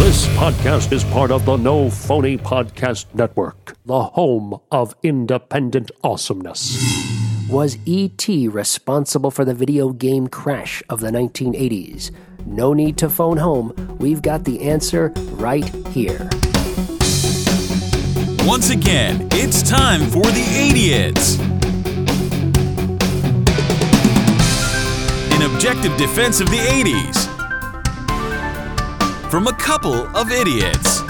This podcast is part of the No Phony Podcast Network, the home of independent awesomeness. Was E.T. responsible for the video game crash of the 1980s? No need to phone home. We've got the answer right here. Once again, it's time for the Idiots. An objective defense of the 80s. From a couple of idiots.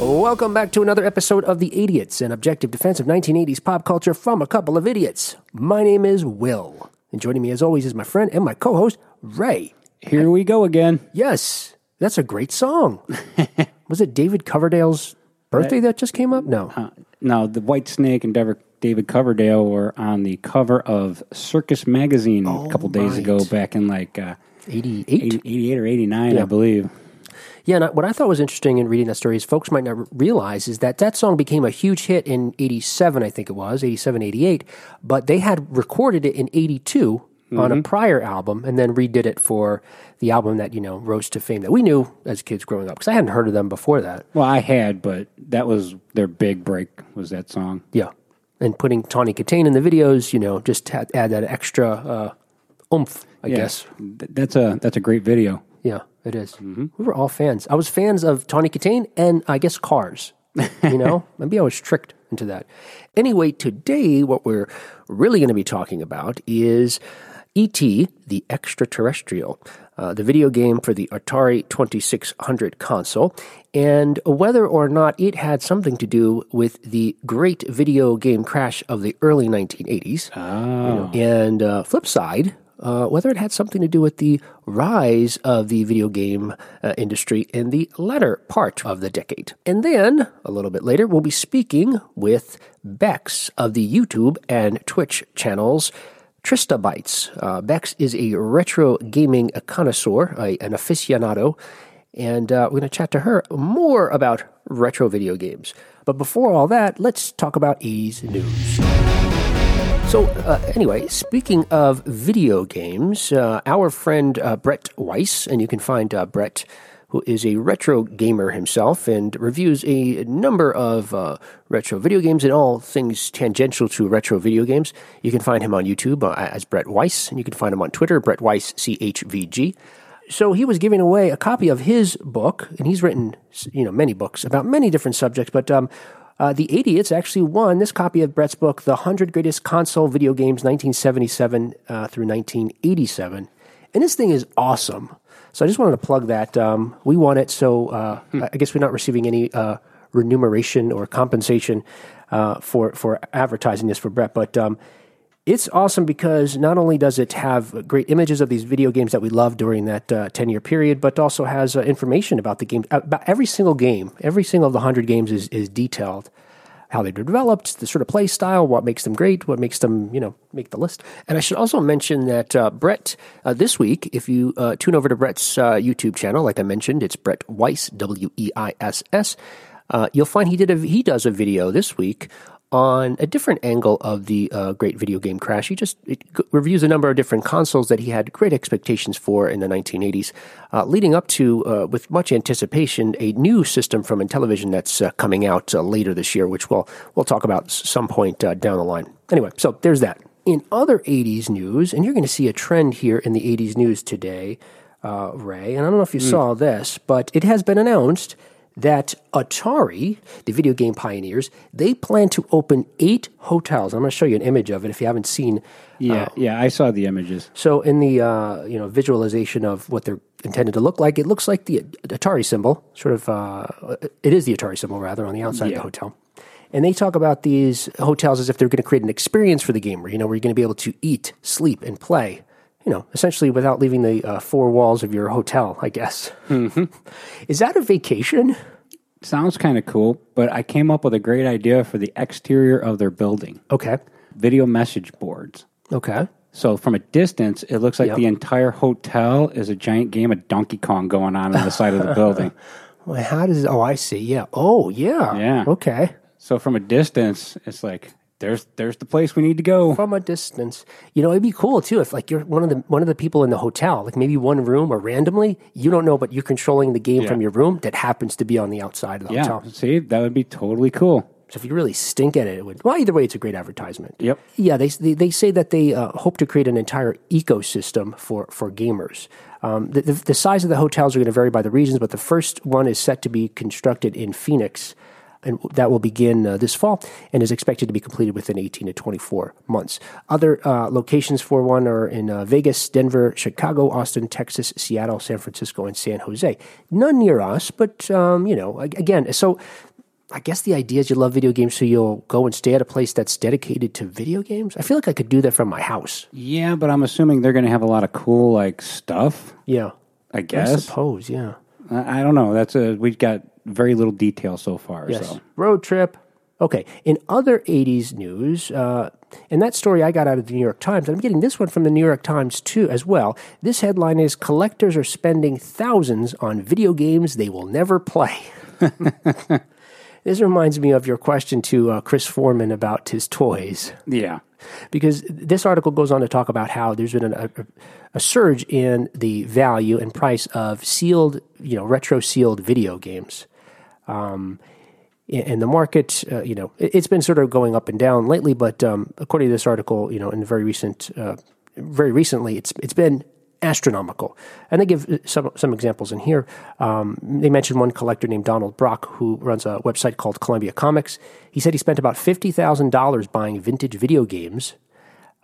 Welcome back to another episode of The Idiots, an objective defense of 1980s pop culture from a couple of idiots. My name is Will, and joining me as always is my friend and my co host, Ray. Here we go again. Yes, that's a great song. Was it David Coverdale's birthday that just came up? No. Uh, no, the Whitesnake and Dever- David Coverdale were on the cover of Circus Magazine a couple days right. ago, back in like uh, 88? 88 or 89, Yeah. I believe. Yeah, and what I thought was interesting in reading that story is folks might not realize is that that song became a huge hit in 87, I think it was, 87, 88, but they had recorded it in 82 on a prior album and then redid it for the album that, you know, rose to fame that we knew as kids growing up because I hadn't heard of them before that. Well, I had, but that was their big break, was that song. Yeah. And putting Tawny Kitaen in the videos, you know, just had, add that extra uh, oomph, I Yeah. guess. Th- That's a that's a great video. Yeah, it is. We were all fans. I was fans of Tawny Kitaen and I guess Cars. You know, maybe I was tricked into that. Anyway, today what we're really going to be talking about is E.T. the Extraterrestrial, uh, the video game for the Atari 2600 console, and whether or not it had something to do with the great video game crash of the early 1980s. Oh. And uh, flip side, uh, whether it had something to do with the rise of the video game uh, industry in the latter part of the decade. And then, a little bit later, we'll be speaking with Bex of the YouTube and Twitch channels. Trista Bytes. Uh, Bex is a retro gaming connoisseur, a, an aficionado, and uh, we're going to chat to her more about retro video games. But before all that, let's talk about 80s news. So, uh, anyway, speaking of video games, uh, our friend uh, Brett Weiss, and you can find uh, Brett, who is a retro gamer himself and reviews a number of uh, retro video games and all things tangential to retro video games. You can find him on YouTube uh, as Brett Weiss, and you can find him on Twitter, Brett Weiss, CHVG. So he was giving away a copy of his book, and he's written, you know, many books about many different subjects. But um, uh, the Idiots actually won this copy of Brett's book, "The Hundred Greatest Console Video Games, 1977 uh, through 1987," and this thing is awesome. So I just wanted to plug that. Um, we won it, so uh, I guess we're not receiving any uh, remuneration or compensation uh, for for advertising this for Brett, but. Um, it's awesome because not only does it have great images of these video games that we loved during that uh, 10 year period, but also has uh, information about the game. About every single game, every single of the 100 games is, is detailed. How they were developed, the sort of play style, what makes them great, what makes them, you know, make the list. And I should also mention that uh, Brett, uh, this week, if you uh, tune over to Brett's uh, YouTube channel, like I mentioned, it's Brett Weiss, W E I S S. Uh, you'll find he did a he does a video this week on a different angle of the uh, great video game crash. He just it g- reviews a number of different consoles that he had great expectations for in the 1980s, uh, leading up to, uh, with much anticipation, a new system from Intellivision that's uh, coming out uh, later this year, which we'll we'll talk about some point uh, down the line. Anyway, so there's that. In other 80s news, and you're going to see a trend here in the 80s news today, uh, Ray, and I don't know if you saw this, but it has been announced that Atari, the video game pioneers, they plan to open eight hotels. I'm going to show you an image of it if you haven't seen. Yeah, yeah, I saw the images. So in the uh, you know visualization of what they're intended to look like, it looks like the Atari symbol. Sort of, uh, it is the Atari symbol rather on the outside of the hotel. And they talk about these hotels as if they're going to create an experience for the gamer. You know, where you're going to be able to eat, sleep, and play. You know, essentially without leaving the uh, four walls of your hotel. I guess. Mm-hmm. Is that a vacation? Sounds kind of cool, but I came up with a great idea for the exterior of their building Okay. video message boards. Okay. So from a distance, it looks like Yep. the entire hotel is a giant game of Donkey Kong going on on the side of the building. Well, how does? Oh, I see. Yeah. Oh, yeah. Yeah. Okay. So from a distance, it's like there's there's the place we need to go. from a distance. You know, it'd be cool too if like you're one of the one of the people in the hotel, like maybe one room or randomly, you don't know, but you're controlling the game Yeah. from your room that happens to be on the outside of the Yeah, hotel. see, that would be totally cool. So if you really stink at it, it would. Well, either way, it's a great advertisement. Yep. Yeah, they they, they say that they uh, hope to create an entire ecosystem for for gamers. Um, the, the, the size of the hotels are going to vary by the regions, but the first one is set to be constructed in Phoenix, and that will begin uh, this fall and is expected to be completed within 18 to 24 months. Other uh, locations for one are in uh, Vegas, Denver, Chicago, Austin, Texas, Seattle, San Francisco, and San Jose. None near us, but um, you know, again, so. I guess the idea is you love video games, so you'll go and stay at a place that's dedicated to video games. I feel like I could do that from my house. Yeah, but I'm assuming they're going to have a lot of cool like stuff. Yeah, I I guess. suppose. Yeah. I, I don't know. That's a we've got very little detail so far. Yes. So Road trip. Okay. In other 80s news, uh, and that story I got out of the New York Times, I'm getting this one from the New York Times too, as well. This headline is Collectors are spending thousands on video games they will never play. this reminds me of your question to uh, Chris Foreman about his toys. yeah, because this article goes on to talk about how there's been a, a, a surge in the value and price of sealed, you know, retro sealed video games. Um, and the market, uh, you know, it, it's been sort of going up and down lately. But um, according to this article, you know, in very recent, uh, very recently, it's it's been astronomical. And they give uh, some some examples in here. Um, they mentioned one collector named Donald Brock who runs a website called Columbia Comics. He said he spent about fifty thousand dollars buying vintage video games,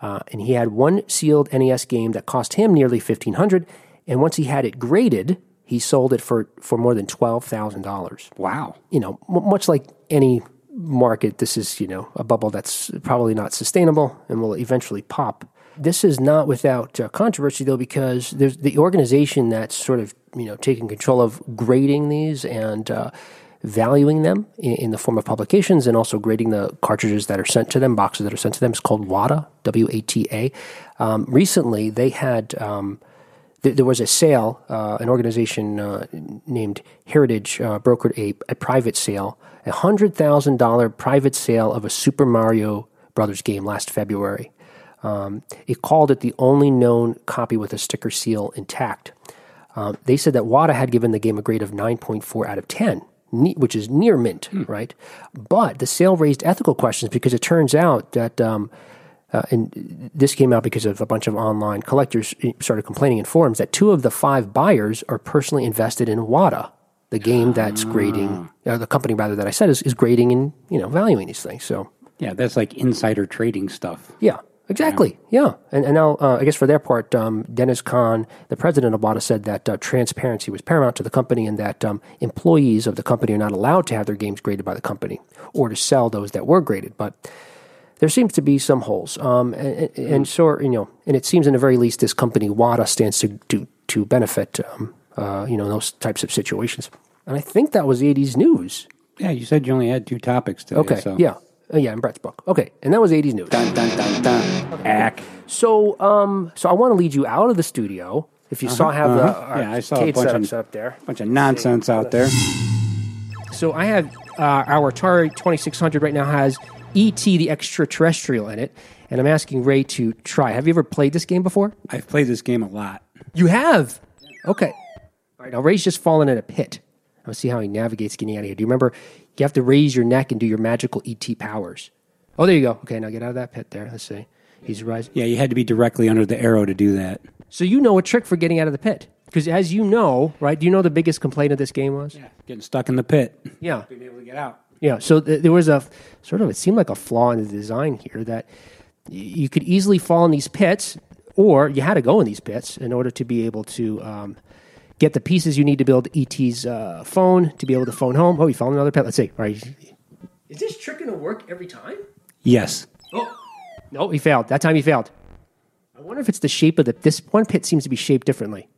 uh, and he had one sealed NES game that cost him nearly fifteen hundred. And once he had it graded, he sold it for for more than twelve thousand dollars wow. you know, m- much like any market, this is, you know, a bubble that's probably not sustainable and will eventually pop. This is not without uh, controversy, though, because there's the organization that's sort of, you know, taking control of grading these and uh, valuing them in, in the form of publications and also grading the cartridges that are sent to them, boxes that are sent to them. It's called WATA, W A T A. Um, recently, they had. Um, th- there was a sale. Uh, an organization uh, named Heritage uh, brokered a, a private sale, a hundred thousand dollar private sale of a Super Mario Brothers game last February. Um, it called it the only known copy with a sticker seal intact. Um, they said that WATA had given the game a grade of 9.4 out of 10, ne- which is near mint, right? But the sale raised ethical questions because it turns out that, um, uh, and this came out because of a bunch of online collectors started complaining in forums that two of the five buyers are personally invested in WATA, the game that's grading, uh, the company rather that I said is, is grading and you know valuing these things. So Yeah, that's like insider trading stuff. yeah, exactly. Yeah, and, and now uh, I guess for their part, um, Deniz Kahn, the president of WATA, said that uh, transparency was paramount to the company, and that um, employees of the company are not allowed to have their games graded by the company or to sell those that were graded. But there seems to be some holes, um, and, and, so you know, and it seems in the very least this company WATA stands to to, to benefit, um, uh, you know, those types of situations. And I think that was 80s news. Yeah, you said you only had two topics today. Okay, so. yeah, uh, yeah, in Brett's book. Okay, and that was 80s news. Dun, dun, dun, dun. Ack. So, um, so I want to lead you out of the studio. If you saw, have the Yeah, I saw a bunch of- up there. Bunch of nonsense out there. So I have uh, our Atari 2600 right now has ET the extraterrestrial in it, and I'm asking Ray to try. Have you ever played this game before? I've played this game a lot. You have. Okay. All right. Now Ray's just fallen in a pit. Let's see how he navigates getting out of here. Do you remember? You have to raise your neck and do your magical ET powers. Oh, there you go. Okay, now get out of that pit there. Let's see. He's rising. Yeah, you had to be directly under the arrow to do that. So you know a trick for getting out of the pit. Because as you know, right? Do you know the biggest complaint of this game was? Yeah, getting stuck in the pit. Yeah. Being able to get out. Yeah. So th- there was a sort of, it seemed like a flaw in the design here that y- you could easily fall in these pits, or you had to go in these pits in order to be able to um, get the pieces you need to build ET's uh, phone to be able to phone home. Oh, you fell in another pit. Let's see. All right. Is this trick going to work every time? Yes. Oh, no, he failed. That time he failed. I wonder if it's the shape of the. This one pit seems to be shaped differently.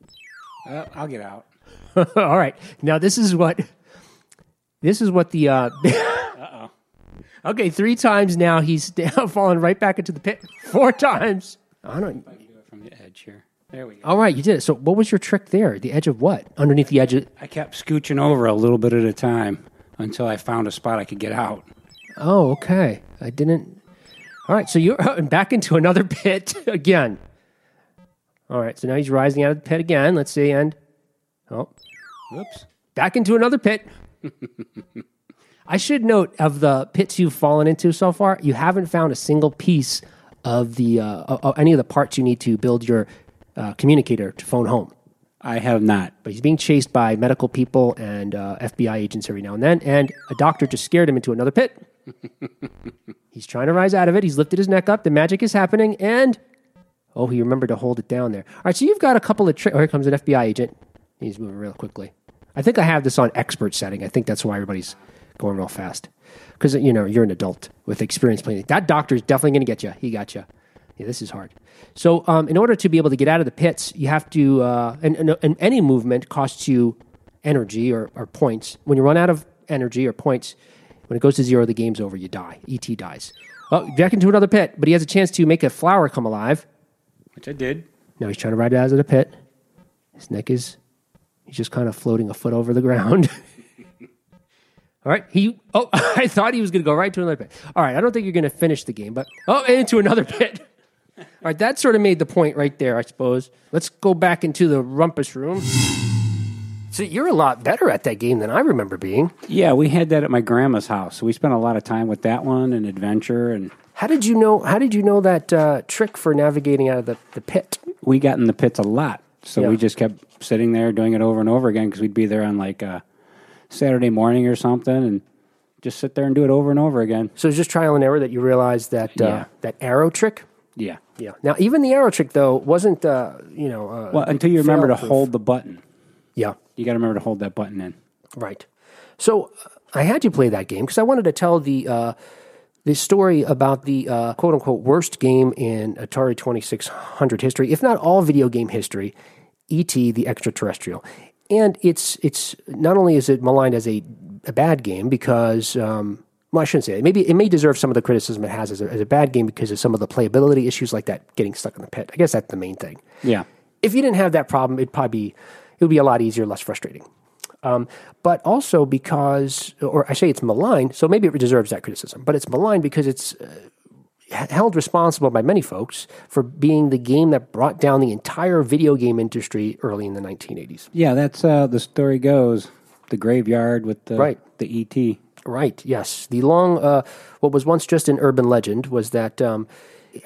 Uh, I'll get out. All right. Now this is what this is what the uh oh. Okay, three times now he's down, fallen right back into the pit. Four times. I don't Do it from the edge here. There we go. All right, you did it. So what was your trick there? The edge of what? Underneath the edge of I kept scooching over a little bit at a time until I found a spot I could get out. Oh, okay. I didn't All right, so you're back into another pit again. All right, so now he's rising out of the pit again. Let's see, and oh, whoops, back into another pit. I should note of the pits you've fallen into so far, you haven't found a single piece of the uh, any of the parts you need to build your uh, communicator to phone home. I have not. But he's being chased by medical people and uh, FBI agents every now and then, and a doctor just scared him into another pit. he's trying to rise out of it. He's lifted his neck up. The magic is happening, and oh, he remembered to hold it down there. All right, so you've got a couple of tricks. Oh, here comes an FBI agent. He's moving real quickly. I think I have this on expert setting. I think that's why everybody's going real fast because you know you're an adult with experience playing. That doctor is definitely going to get you. He got you. Yeah, this is hard. So, um, in order to be able to get out of the pits, you have to, uh, and, and, and any movement costs you energy or, or points. When you run out of energy or points, when it goes to zero, the game's over. You die. ET dies. Oh, back into another pit, but he has a chance to make a flower come alive. Which I did. Now he's trying to ride it out of the pit. His neck is, he's just kind of floating a foot over the ground. All right. He, oh, I thought he was going to go right to another pit. All right. I don't think you're going to finish the game, but, oh, into another pit. All right. That sort of made the point right there, I suppose. Let's go back into the rumpus room. So you're a lot better at that game than I remember being. Yeah, we had that at my grandma's house. So we spent a lot of time with that one and adventure. And How did you know, how did you know that uh, trick for navigating out of the, the pit? we got in the pits a lot. So Yeah. we just kept sitting there doing it over and over again because we'd be there on like a Saturday morning or something and just sit there and do it over and over again. So it's just trial and error that you realized that, uh, Yeah. that arrow trick Yeah. Yeah. Now, even the arrow trick though wasn't, uh, you know, uh, Well, until you remember to hold the button. Yeah. You got to remember to hold that button in. Right. So uh, I had you play that game because I wanted to tell the uh, the story about the uh, quote unquote worst game in Atari Twenty Six Hundred history, if not all video game history. E.T. the Extraterrestrial, and it's it's not only is it maligned as a, a bad game because. Um, well, I shouldn't say it. Maybe it may deserve some of the criticism it has as a, as a bad game because of some of the playability issues like that getting stuck in the pit. I guess that's the main thing. Yeah. if you didn't have that problem, it'd probably be it would be a lot easier, less frustrating. Um, but also because, or I say it's maligned, so maybe it deserves that criticism. But it's maligned because it's uh, held responsible by many folks for being the game that brought down the entire video game industry early in the 1980s. Yeah, that's uh, the story goes. The graveyard with the Right. the ET. Right. Yes. The long, uh, what was once just an urban legend was that um,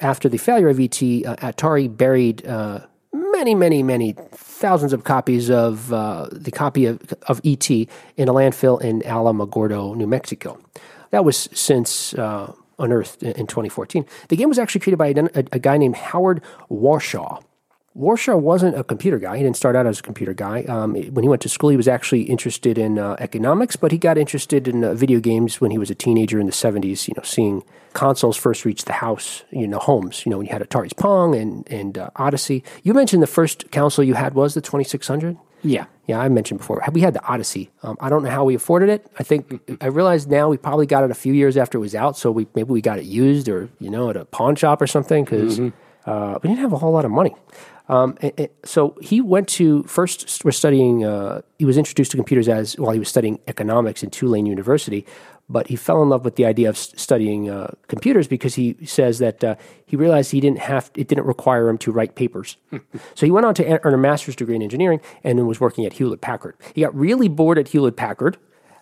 after the failure of ET, uh, Atari buried uh, many, many, many thousands of copies of uh, the copy of, of ET in a landfill in Alamogordo, New Mexico. That was since uh, unearthed in, in 2014. The game was actually created by a, a, a guy named Howard Warshaw. Warshaw wasn't a computer guy. He didn't start out as a computer guy. Um, when he went to school, he was actually interested in uh, economics, but he got interested in uh, video games when he was a teenager in the 70s, you know, seeing consoles first reach the house, you know, homes. You know, when you had Atari's Pong and, and uh, Odyssey. You mentioned the first console you had was the 2600? Yeah. Yeah, I mentioned before. We had the Odyssey. Um, I don't know how we afforded it. I think I realized now we probably got it a few years after it was out. So we maybe we got it used or you know at a pawn shop or something because uh, we didn't have a whole lot of money. Um, and- and so he went to first was studying. Uh, he was introduced to computers as while he was studying economics in Tulane University, but he fell in love with the idea of studying uh, computers because he says that uh, he realized he didn't have it didn't require him to write papers. so he went on to earn a master's degree in engineering and then was working at Hewlett Packard. He got really bored at Hewlett Packard,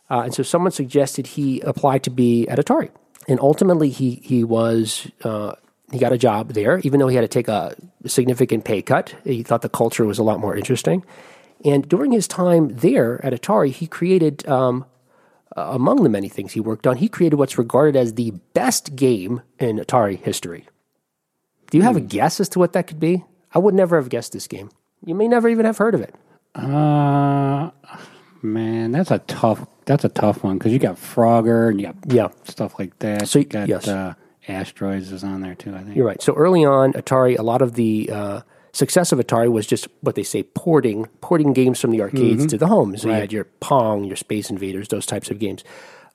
uh, and so someone suggested he apply to be at Atari. And ultimately, he he was uh, he got a job there, even though he had to take a significant pay cut. He thought the culture was a lot more interesting. And during his time there at Atari, he created, um, uh, among the many things he worked on, he created what's regarded as the best game in Atari history. Do you have a guess as to what that could be? I would never have guessed this game. You may never even have heard of it. Uh, man, that's a tough. That's a tough one because you got Frogger and you got Yeah. stuff like that. So, you got yes. uh, Asteroids is on there too. I think. You're right. So early on, Atari, a lot of the uh, success of Atari was just what they say porting, porting games from the arcades to the homes. So you had your Pong, your Space Invaders, those types of games.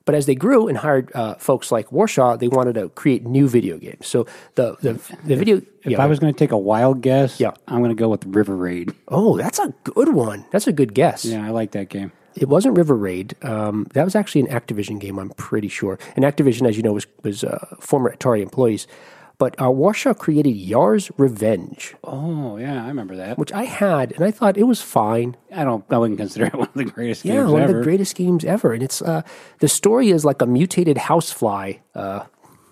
But as they grew and hired uh, folks like Warshaw, they wanted to create new video games. So the the, the video. If yeah, I was going to take a wild guess, Yeah. I'm going to go with River Raid. oh, that's a good one. That's a good guess. Yeah, I like that game. It wasn't River Raid. Um, that was actually an Activision game, I'm pretty sure. And Activision, as you know, was, was uh, former Atari employees. But uh, Warshaw created Yar's Revenge, Oh yeah, I remember that. which I had, and I thought it was fine. I don't. I wouldn't consider it one of the greatest Yeah, games one ever. of the greatest games ever. And it's uh, the story is like a mutated housefly. Uh,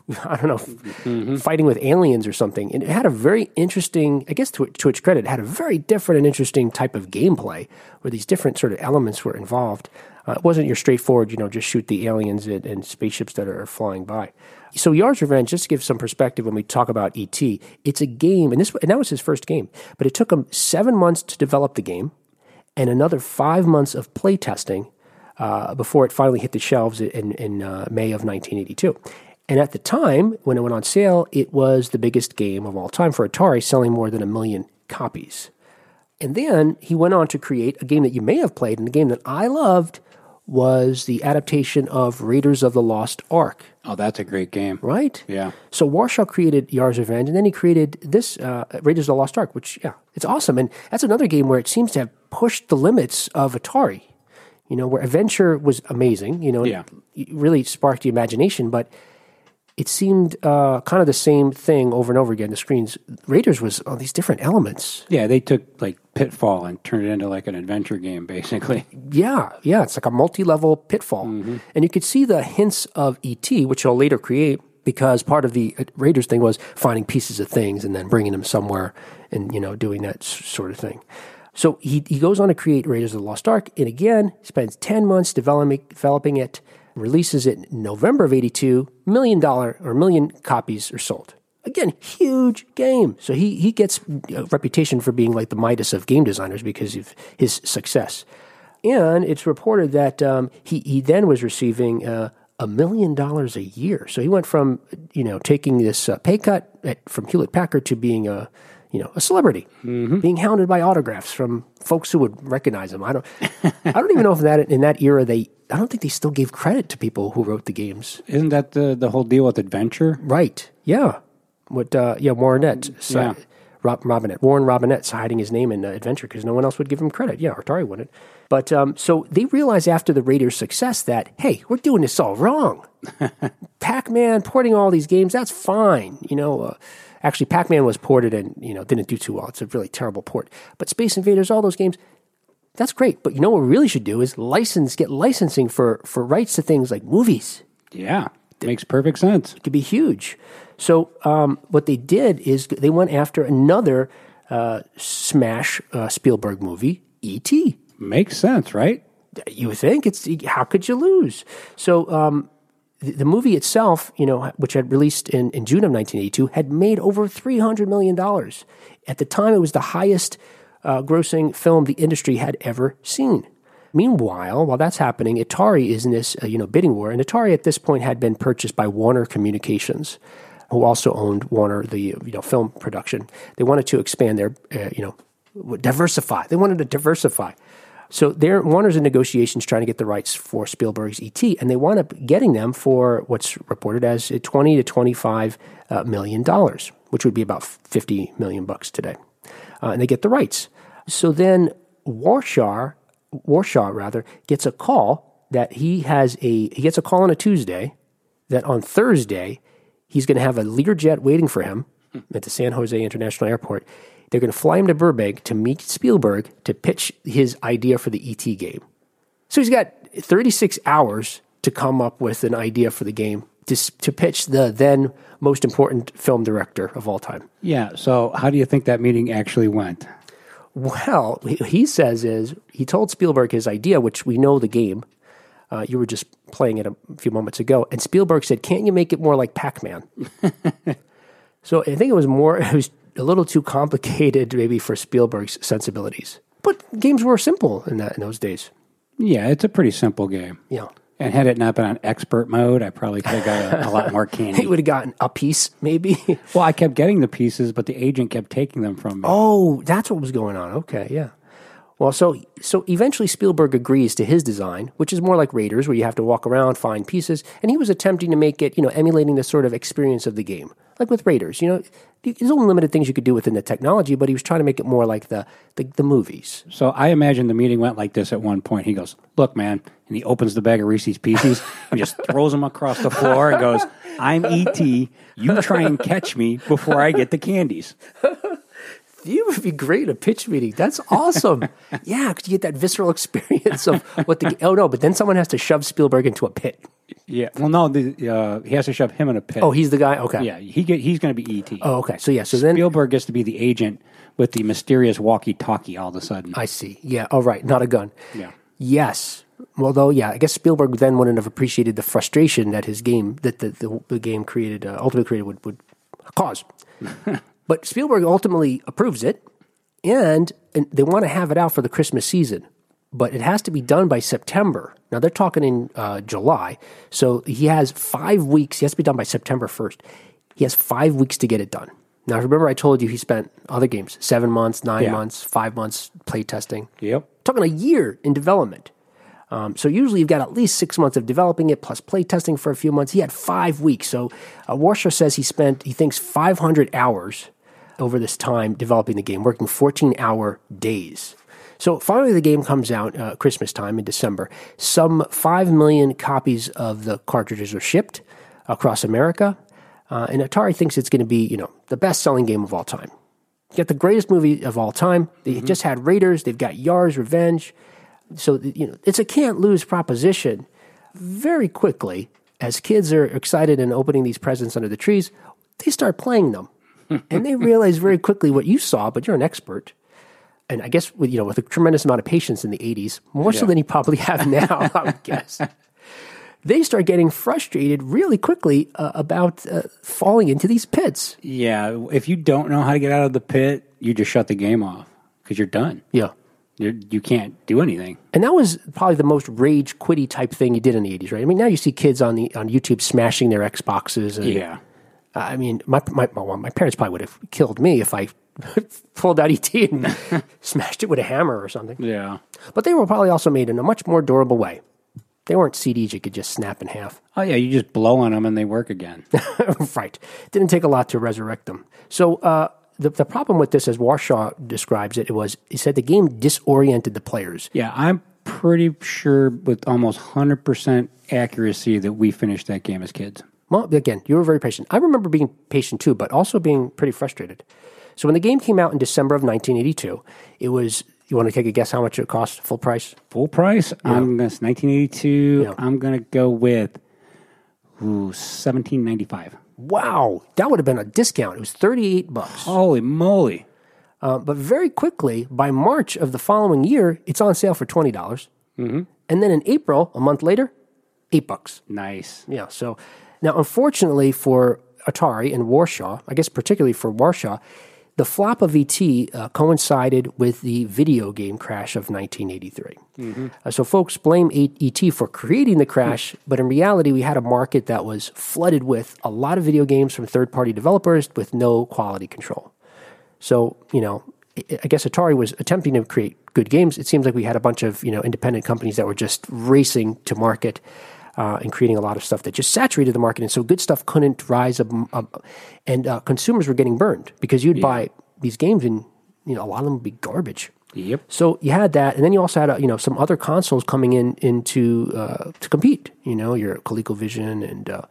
I don't know, Mm-hmm. fighting with aliens or something. And it had a very interesting. I guess to, to its credit, it had a very different and interesting type of gameplay where these different sort of elements were involved. Uh, it wasn't your straightforward, you know, just shoot the aliens and, and spaceships that are flying by. So Yar's Revenge, just to give some perspective when we talk about ET, it's a game, and this and that was his first game, but it took him seven months to develop the game and another five months of play testing uh, before it finally hit the shelves in, in uh, May of 1982. And at the time, when it went on sale, it was the biggest game of all time for Atari, selling more than a million copies. And then he went on to create a game that you may have played, and a game that I loved was the adaptation of Raiders of the Lost Ark, Oh, that's a great game. right? Yeah. So Warshaw created Yar's Revenge, and then he created this uh, Raiders of the Lost Ark, which yeah, it's awesome, and that's another game where it seems to have pushed the limits of Atari. You know, where Adventure was amazing. You know, Yeah. it really sparked the imagination, but it seemed uh, kind of the same thing over and over again. The screens Raiders was all these different elements. Yeah, they took like Pitfall and turned it into like an adventure game, basically. Yeah, yeah, it's like a multi-level pitfall, and you could see the hints of ET, which he'll later create because part of the uh, Raiders thing was finding pieces of things and then bringing them somewhere, and you know doing that sort of thing. So he he goes on to create Raiders of the Lost Ark, and again spends ten months developing developing it, releases it in November of 82, million dollar or million copies are sold. Again, huge game. So he he gets a reputation for being like the Midas of game designers because of his success. And it's reported that um, he he then was receiving uh, a million dollars a year. So he went from you know taking this uh, pay cut at, from Hewlett Packard to being a you know a celebrity, being hounded by autographs from folks who would recognize him. I don't I don't even know if that in that era they I don't think they still gave credit to people who wrote the games. Isn't that the the whole deal with adventure? Right. Yeah. What? Uh, yeah. Warrenette. So, Yeah. Rob, Robinett. Warren Robinett's hiding his name in uh, Adventure because no one else would give him credit. Yeah, Atari wouldn't. But um, so they realized after the Raiders' success that hey, we're doing this all wrong. Pac-Man porting all these games, that's fine. You know, uh, actually, Pac-Man was ported and you know didn't do too well. It's a really terrible port. But Space Invaders, all those games, that's great. But you know what we really should do is license, get licensing for for rights to things like movies Yeah, makes perfect sense. It could be huge. So um, what they did is they went after another uh, smash uh, Spielberg movie, E.T. Makes sense, right? You would think it's how could you lose? So um, the, the movie itself, you know, which had released in, in June of 1982, had made over 300 million dollars. At the time, it was the highest uh, grossing film the industry had ever seen. Meanwhile, while that's happening, Atari is in this uh, you know bidding war, and Atari at this point had been purchased by Warner Communications, who also owned Warner the you know film production. They wanted to expand their uh, you know diversify. They wanted to diversify. So they're Warner's in negotiations trying to get the rights for Spielberg's ET, and they wound up getting them for what's reported as twenty to twenty-five uh, dollars, which would be about fifty million bucks today, uh, and they get the rights. So then Warshaw, Warshaw rather, gets a call that he has a he gets a call on a Tuesday that on Thursday he's going to have a Learjet waiting for him at the San Jose International Airport. They're going to fly him to Burbank to meet Spielberg to pitch his idea for the ET game. So he's got 36 hours to come up with an idea for the game to, to pitch the then most important film director of all time. Yeah. So, how do you think that meeting actually went? Well, he says is he told Spielberg his idea, which we know the game. Uh, you were just playing it a few moments ago, and Spielberg said, "Can't you make it more like Pac-Man?" so I think it was more. It was a little too complicated, maybe for Spielberg's sensibilities. But games were simple in that in those days. Yeah, it's a pretty simple game. Yeah, And had it not been on expert mode, I probably could have got a, a lot more candy. he would have gotten a piece, maybe. Well, I kept getting the pieces, but the agent kept taking them from me. oh, that's what was going on. Okay, yeah. Well, so so eventually Spielberg agrees to his design, which is more like Raiders, where you have to walk around, find pieces, and he was attempting to make it, you know, emulating the sort of experience of the game, like with Raiders. You know, there's only limited things you could do within the technology, but he was trying to make it more like the the, the movies. So I imagine the meeting went like this at one point. He goes, Look, man. And he opens the bag of Reese's Pieces and just throws them across the floor and goes, I'm E.T. You try and catch me before I get the candies. You would be great at a pitch meeting. That's awesome. yeah, because you get that visceral experience of what the. Oh no, but then someone has to shove Spielberg into a pit. Yeah. Well, no, the, uh, he has to shove him in a pit. Oh, he's the guy. Okay. yeah. He get, he's going to be E.T. Oh, okay. So yeah. So then Spielberg gets to be the agent with the mysterious walkie-talkie all of a sudden. I see. Yeah. Oh, right. Not a gun. Yeah. Yes. Although, yeah, I guess Spielberg then wouldn't have appreciated the frustration that his game, that the, the, the game created, uh, ultimately created, would, would cause. but Spielberg ultimately approves it, and, and they want to have it out for the Christmas season. But it has to be done by September. Now, they're talking in uh, July. So he has five weeks. He has to be done by September 1st. He has five weeks to get it done. Now, remember, I told you he spent other games seven months, nine Yeah. months, five months play testing Yep. talking a year in development. Um, so usually you've got at least six months of developing it plus play testing for a few months. He had five weeks. So uh, Warshaw says he spent, he thinks, 500 hours over this time developing the game, working 14 hour days. So finally, the game comes out uh, Christmas time in December. Some 5 million copies of the cartridges are shipped across America. Uh, and Atari thinks it's going to be, you know, the best selling game of all time. You got the greatest movie of all time. They just had Raiders. They've got Yar's Revenge. So you know, it's a can't lose proposition. Very quickly, as kids are excited and opening these presents under the trees, they start playing them, and they realize very quickly what you saw. But you're an expert, and I guess with you know with a tremendous amount of patience in the '80s, more so than you probably have now, I would guess. They start getting frustrated really quickly uh, about uh, falling into these pits. Yeah. If you don't know how to get out of the pit, you just shut the game off because you're done. Yeah. You're, you can't do anything. And that was probably the most rage quitty type thing you did in the 80s, right? I mean, now you see kids on the on YouTube smashing their Xboxes. And, Yeah. I mean, my, my, well, my parents probably would have killed me if I pulled out ET and smashed it with a hammer or something. Yeah. But they were probably also made in a much more durable way. They weren't CDs you could just snap in half. Oh, yeah. You just blow on them and they work again. right. Didn't take a lot to resurrect them. So uh, the, the problem with this, as Warshaw describes it, it was he said the game disoriented the players. yeah. I'm pretty sure with almost 100% accuracy that we finished that game as kids. Well, again, you were very patient. I remember being patient too, but also being pretty frustrated. So when the game came out in December of 1982, it was. You want to take a guess how much it cost full price? Full price? I'm gonna, it's 1982. Yeah. I'm going to go with ooh, 1795. Wow, that would have been a discount. It was 38 bucks. Holy moly. Uh, but very quickly, by March of the following year, it's on sale for twenty dollars. Mm-hmm. And then in April, a month later, eight bucks. Nice. Yeah. So now, unfortunately for Atari and Warshaw, I guess particularly for Warshaw, the flop of ET uh, coincided with the video game crash of 1983. Uh, so folks blame ET for creating the crash, but in reality, we had a market that was flooded with a lot of video games from third-party developers with no quality control. So, you know, I I guess Atari was attempting to create good games. It seems like we had a bunch of, you know, independent companies that were just racing to market uh, and creating a lot of stuff that just saturated the market. And so good stuff couldn't rise up. up and uh, consumers were getting burned because you'd buy these games and, you know, a lot of them would be garbage. Yep. So you had that, and then you also had uh, you know some other consoles coming in into uh, to compete. You know your ColecoVision and uh,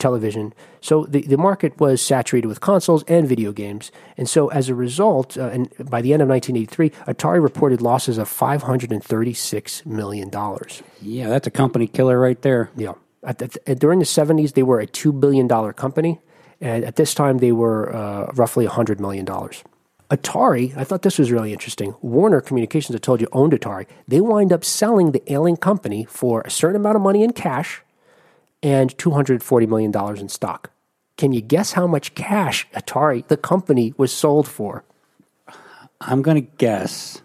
television. So the the market was saturated with consoles and video games, and so as a result, uh, and by the end of 1983, Atari reported losses of 536 million dollars. Yeah, that's a company killer right there. Yeah. At the, during the 70s, they were a $2 billion company. And at this time, they were uh, roughly $100 million. Atari, I thought this was really interesting. Warner Communications, I told you, owned Atari. They wind up selling the ailing company for a certain amount of money in cash and $240 million in stock. Can you guess how much cash Atari, the company, was sold for? I'm going to guess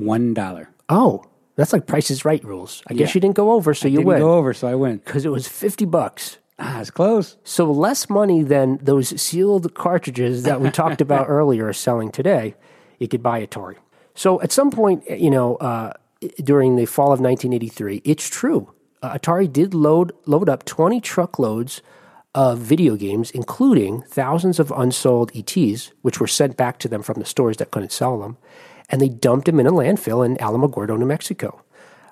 $1. Oh, that's like Price is Right rules. I guess you didn't go over, so you went. Didn't win. go over, so I win. Because it was 50 bucks. Ah, it's close. So less money than those sealed cartridges that we talked about earlier are selling today. You could buy Atari. So at some point, you know, uh, during the fall of 1983, it's true. Uh, Atari did load load up 20 truckloads of video games, including thousands of unsold ETs, which were sent back to them from the stores that couldn't sell them, and they dumped them in a landfill in Alamogordo, New Mexico.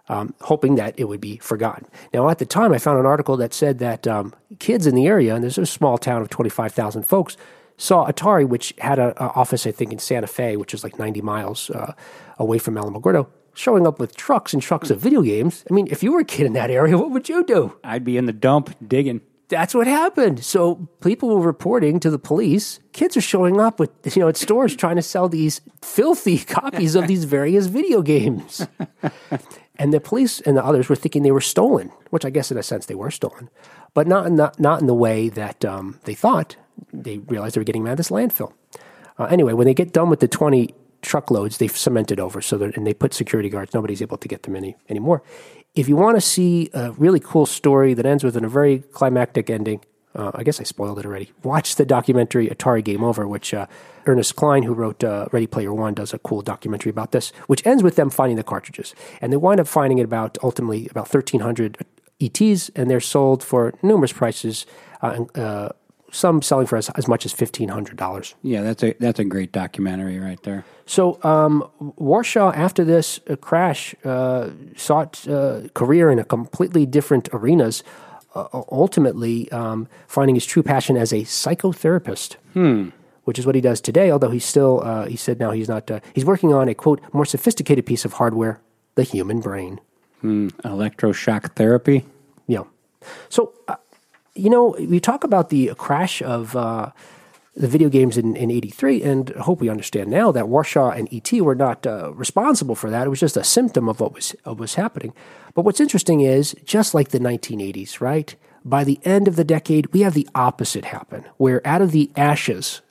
Um, hoping that it would be forgotten. Now, at the time, I found an article that said that um, kids in the area, and there's a small town of 25,000 folks, saw Atari, which had an office, I think, in Santa Fe, which is like 90 miles uh, away from Alamogordo, showing up with trucks and trucks of video games. I mean, if you were a kid in that area, what would you do? I'd be in the dump digging. That's what happened. So people were reporting to the police. Kids are showing up with, you know, at stores trying to sell these filthy copies of these various video games. and the police and the others were thinking they were stolen, which I guess in a sense they were stolen, but not in the, not in the way that um, they thought. They realized they were getting mad at this landfill. Uh, anyway, when they get done with the 20 truckloads, they've cemented over so that, and they put security guards. Nobody's able to get them any anymore. If you want to see a really cool story that ends with a very climactic ending, uh, I guess I spoiled it already. Watch the documentary Atari Game Over, which uh, Ernest Cline who wrote uh, Ready Player One, does a cool documentary about this, which ends with them finding the cartridges. And they wind up finding it about ultimately about 1,300 ETs, and they're sold for numerous prices, uh, uh, some selling for as, as much as $1,500. Yeah, that's a that's a great documentary right there. So um, Warshaw, after this uh, crash, uh, sought uh, career in a completely different arenas. Uh, ultimately, um, finding his true passion as a psychotherapist, which is what he does today. Although he's still, uh, he said now he's not. Uh, he's working on a quote more sophisticated piece of hardware, the human brain. Electroshock therapy. Yeah. So, uh, you know, we talk about the crash of uh, the video games in, in 83, and I hope we understand now that Warshaw and E.T. were not uh, responsible for that. It was just a symptom of what was, of was happening. But what's interesting is, just like the 1980s, right? By the end of the decade, we have the opposite happen, where out of the ashes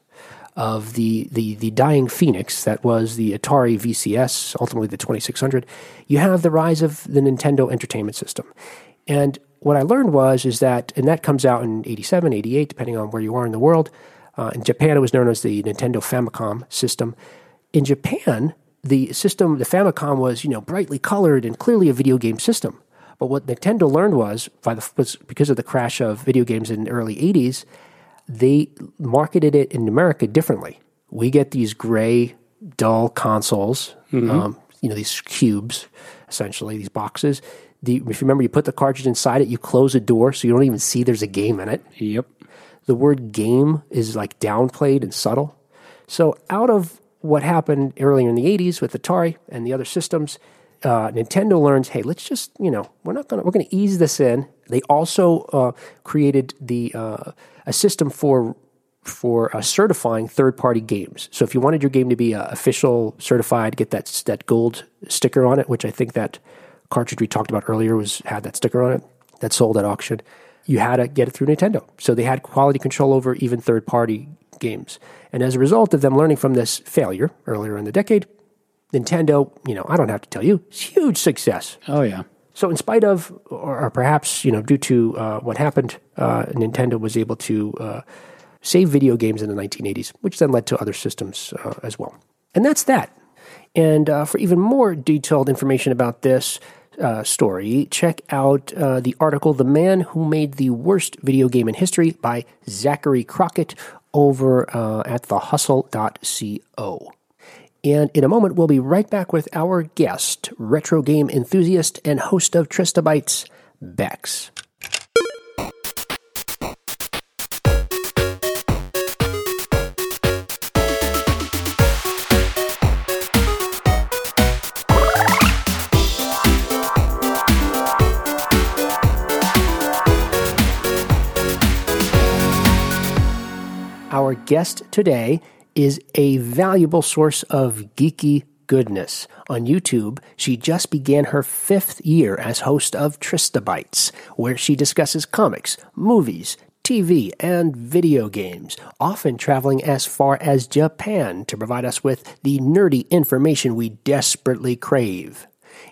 of the, the, the dying phoenix that was the Atari VCS, ultimately the 2600, you have the rise of the Nintendo Entertainment System. And what I learned was is that, and that comes out in 87, 88, depending on where you are in the world. Uh, in Japan, it was known as the Nintendo Famicom system. In Japan, the system, the Famicom was, you know, brightly colored and clearly a video game system. But what Nintendo learned was, by the, was because of the crash of video games in the early 80s, they marketed it in America differently. We get these gray, dull consoles, um, you know, these cubes, essentially, these boxes. The, if you remember, you put the cartridge inside it, you close a door so you don't even see there's a game in it. Yep. The word game is like downplayed and subtle. So, out of what happened earlier in the 80s with Atari and the other systems, uh, Nintendo learns, hey, let's just, you know, we're not going to, we're going to ease this in. They also uh, created the, uh, a system for, for uh, certifying third party games. So if you wanted your game to be uh, official certified, get that, that gold sticker on it, which I think that cartridge we talked about earlier was, had that sticker on it that sold at auction. You had to get it through Nintendo. So they had quality control over even third party games. And as a result of them learning from this failure earlier in the decade, Nintendo, you know, I don't have to tell you, it's huge success. Oh yeah. So, in spite of, or, or perhaps, you know, due to uh, what happened, uh, Nintendo was able to uh, save video games in the 1980s, which then led to other systems uh, as well. And that's that. And uh, for even more detailed information about this uh, story, check out uh, the article The Man Who Made the Worst Video Game in History by Zachary Crockett over uh, at thehustle.co. And in a moment, we'll be right back with our guest, retro game enthusiast and host of Tristabytes, Bex. Our guest today is a valuable source of geeky goodness. On YouTube, she just began her fifth year as host of Tristabytes, where she discusses comics, movies, TV, and video games, often traveling as far as Japan to provide us with the nerdy information we desperately crave.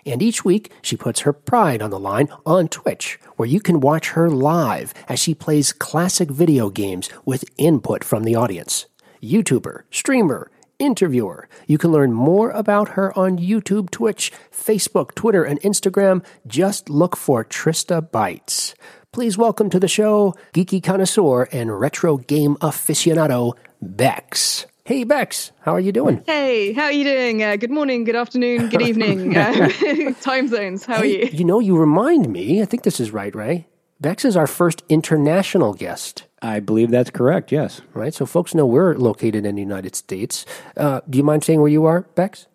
And each week, she puts her pride on the line on Twitch, where you can watch her live as she plays classic video games with input from the audience. YouTuber, streamer, interviewer. You can learn more about her on YouTube, Twitch, Facebook, Twitter, and Instagram. Just look for Trista Bites. Please welcome to the show geeky connoisseur and retro game aficionado, Bex. Hey, Bex, how are you doing? Hey, how are you doing? Uh, good morning, good afternoon, good evening. Uh, time zones, how are you? you know, you remind me, I think this is right, Ray. Bex is our first international guest. I believe that's correct. Yes. right? So folks know we're located in the United States. Uh, do you mind saying where you are, Bex?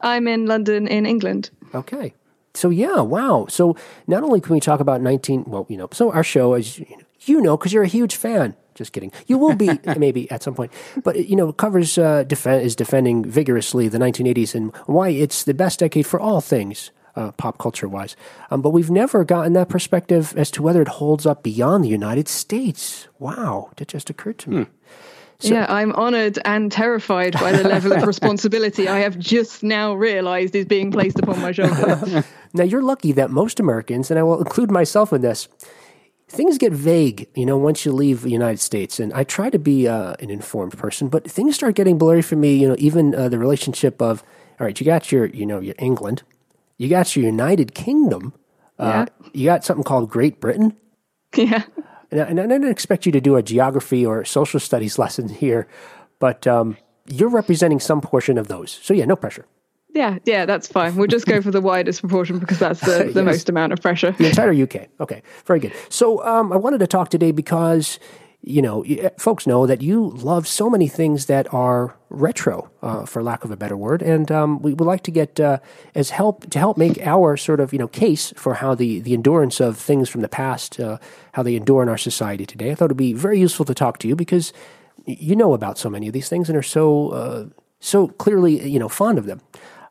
I'm in London, in England. Okay. So yeah, wow. So not only can we talk about 19, well, you know, so our show is, you know, because you're a huge fan. Just kidding. You will be maybe at some point, but you know, covers uh, defend is defending vigorously the 1980s and why it's the best decade for all things. Uh, pop culture wise, um, but we've never gotten that perspective as to whether it holds up beyond the United States. Wow, that just occurred to me. yeah, I'm honoured and terrified by the level of responsibility I have just now realised is being placed upon my shoulders. Now, you're lucky that most Americans, and I will include myself in this, things get vague, you know, once you leave the United States. And I try to be uh, an informed person, but things start getting blurry for me, you know, even uh, the relationship of, all right, you got your, you know, your England, you got your United Kingdom, uh, you got something called Great Britain. yeah. And I, and I didn't expect you to do a geography or social studies lesson here, but um, you're representing some portion of those. So, yeah, no pressure. Yeah, yeah, that's fine. We'll just go for the widest proportion because that's the, the Yes. most amount of pressure. The entire UK. Okay, very good. So um, I wanted to talk today because you know folks know that you love so many things that are retro, uh, for lack of a better word, and um, we would like to get uh, as help to help make our sort of you know case for how the the endurance of things from the past, uh, how they endure in our society today. I thought it'd be very useful to talk to you because you know about so many of these things and are so uh, so clearly you know fond of them.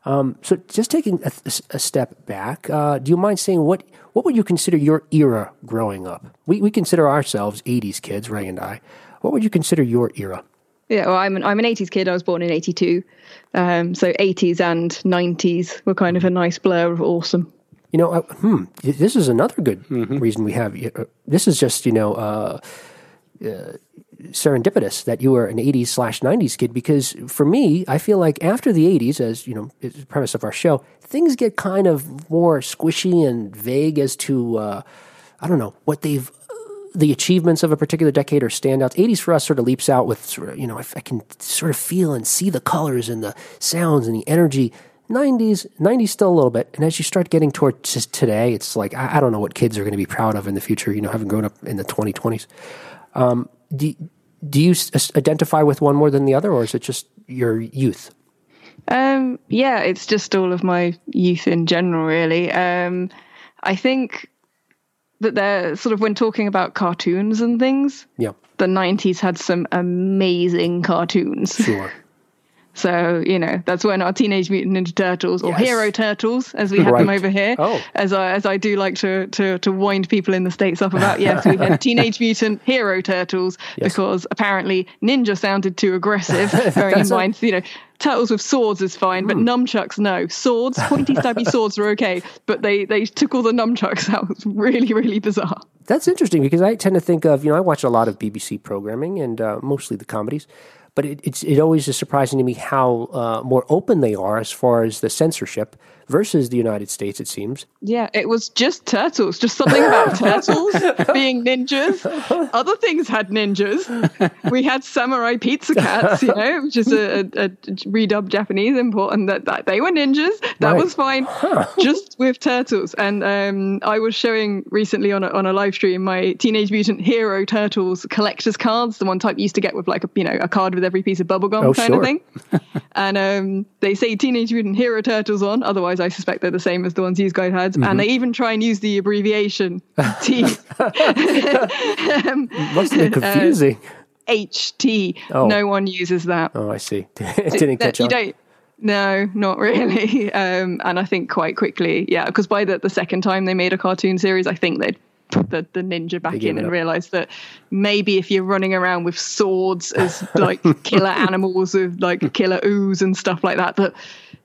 Um, so, just taking a, a step back, uh, do you mind saying what what would you consider your era growing up? We we consider ourselves '80s kids, Ray and I. What would you consider your era? Yeah, well, I'm an, I'm an 80s kid. I was born in 82. Um, so 80s and 90s were kind of a nice blur of awesome. You know, uh, hmm, this is another good reason we have. uh, This is just you know uh, uh, serendipitous that you were an '80s slash '90s kid because for me, I feel like after the '80s, as you know, is the premise of our show, things get kind of more squishy and vague as to uh, I don't know what they've the achievements of a particular decade or standouts. 80s for us sort of leaps out with sort of, you know, I, I can sort of feel and see the colors and the sounds and the energy. 90s, 90s still a little bit. And as you start getting toward just today, it's like, I, I don't know what kids are going to be proud of in the future, you know, having grown up in the 2020s. Um, do, do you identify with one more than the other, or is it just your youth? Um, yeah, it's just all of my youth in general, really. Um, I think that they're sort of when talking about cartoons and things, Yeah, the 90s had some amazing cartoons. sure. So, you know, that's when our Teenage Mutant Ninja Turtles or Yes. Hero Turtles, as we have them over here, Oh. as I as I do like to to to wind people in the states up about. Yes, we had Teenage Mutant Hero Turtles Yes. because apparently ninja sounded too aggressive. Bearing in mind, you know, turtles with swords is fine, but nunchucks no. Swords, pointy stabby swords are okay, but they they took all the nunchucks out. It was really really bizarre. That's interesting because I tend to think of, you know, I watch a lot of BBC programming and uh, mostly the comedies, but it, it's it always is surprising to me how uh, more open they are as far as the censorship versus the United States. It seems. Yeah, it was just turtles. Just something about turtles being ninjas. Other things had ninjas. We had samurai pizza cats, you know, which is a, a, a redubbed Japanese import, and that, that they were ninjas. That Right. was fine. Just with turtles. And um, I was showing recently on a, on a live stream my Teenage Mutant Hero Turtles collector's cards, the one type you used to get with like a you know a card with every piece of bubblegum Oh, kind sure. of thing. and um, they say Teenage Mutant Hero Turtles on. Otherwise, I suspect they're the same as the ones these guys had. Mm-hmm. And they even try and use the abbreviation T Must be confusing. HT. Oh. No one uses that. oh, I see. it didn't catch you on. don't. No, not really. Um, and I think quite quickly, yeah, because by the, the second time they made a cartoon series, I think they'd the, the ninja back gave in and up. realized that maybe if you're running around with swords as like killer animals with like killer ooze and stuff like that, that